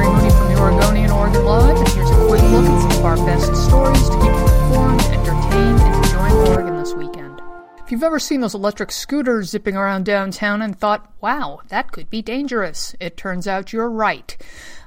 Mooney from the Oregonian Oregon Live, and here's a quick look at some of our best stories to keep you informed, entertained, and enjoying Oregon this weekend. If you've ever seen those electric scooters zipping around downtown and thought, wow, that could be dangerous, it turns out you're right.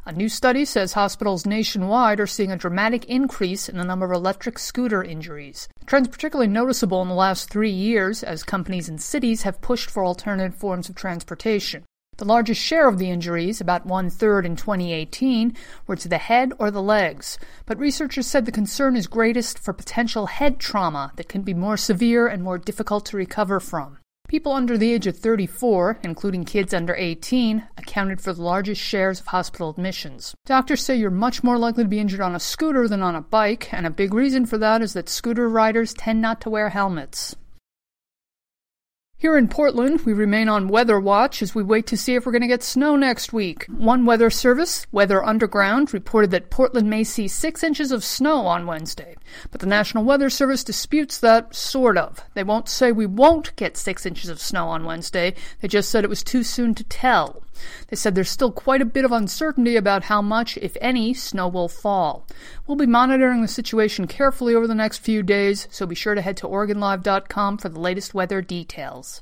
A new study says hospitals nationwide are seeing a dramatic increase in the number of electric scooter injuries. Trend's particularly noticeable in the last three years as companies and cities have pushed for alternative forms of transportation. The largest share of the injuries, about one third in 2018, were to the head or the legs. But researchers said the concern is greatest for potential head trauma that can be more severe and more difficult to recover from. People under the age of 34, including kids under 18, accounted for the largest shares of hospital admissions. Doctors say you're much more likely to be injured on a scooter than on a bike, and a big reason for that is that scooter riders tend not to wear helmets. Here in Portland, we remain on weather watch as we wait to see if we're going to get snow next week. One weather service, Weather Underground, reported that Portland may see six inches of snow on Wednesday. But the National Weather Service disputes that, sort of. They won't say we won't get six inches of snow on Wednesday, they just said it was too soon to tell. They said there's still quite a bit of uncertainty about how much, if any, snow will fall. We'll be monitoring the situation carefully over the next few days, so be sure to head to OregonLive.com for the latest weather details.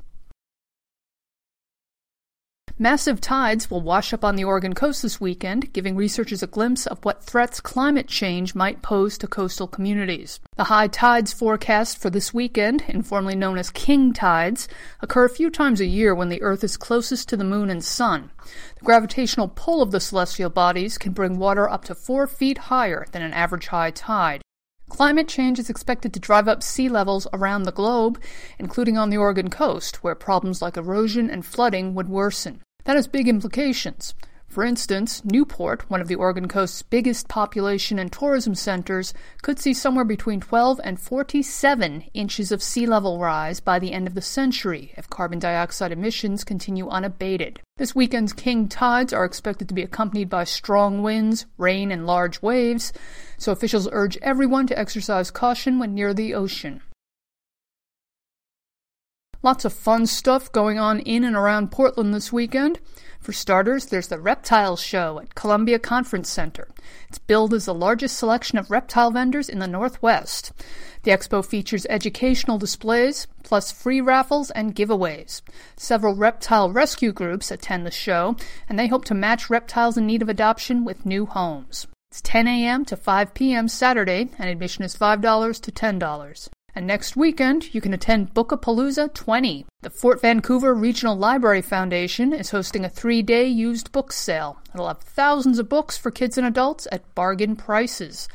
Massive tides will wash up on the Oregon coast this weekend, giving researchers a glimpse of what threats climate change might pose to coastal communities. The high tides forecast for this weekend, informally known as king tides, occur a few times a year when the Earth is closest to the moon and sun. The gravitational pull of the celestial bodies can bring water up to four feet higher than an average high tide. Climate change is expected to drive up sea levels around the globe, including on the Oregon coast, where problems like erosion and flooding would worsen. That has big implications. For instance, Newport, one of the Oregon coast's biggest population and tourism centers, could see somewhere between 12 and 47 inches of sea level rise by the end of the century if carbon dioxide emissions continue unabated. This weekend's king tides are expected to be accompanied by strong winds, rain, and large waves, so officials urge everyone to exercise caution when near the ocean. Lots of fun stuff going on in and around Portland this weekend. For starters, there's the Reptile Show at Columbia Conference Center. It's billed as the largest selection of reptile vendors in the Northwest. The expo features educational displays, plus free raffles and giveaways. Several reptile rescue groups attend the show, and they hope to match reptiles in need of adoption with new homes. It's 10 a.m. to 5 p.m. Saturday, and admission is $5 to $10. And next weekend, you can attend Bookapalooza 20. The Fort Vancouver Regional Library Foundation is hosting a three day used book sale. It'll have thousands of books for kids and adults at bargain prices.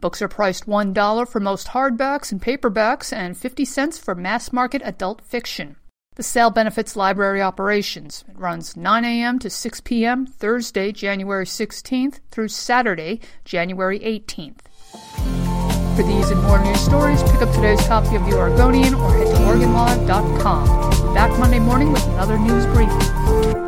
Books are priced $1 for most hardbacks and paperbacks and 50 cents for mass market adult fiction. The sale benefits library operations. It runs 9 a.m. to 6 p.m. Thursday, January 16th through Saturday, January 18th. For these and more news stories, pick up today's copy of The Oregonian or head to OregonLive.com. Back Monday morning with another news briefing.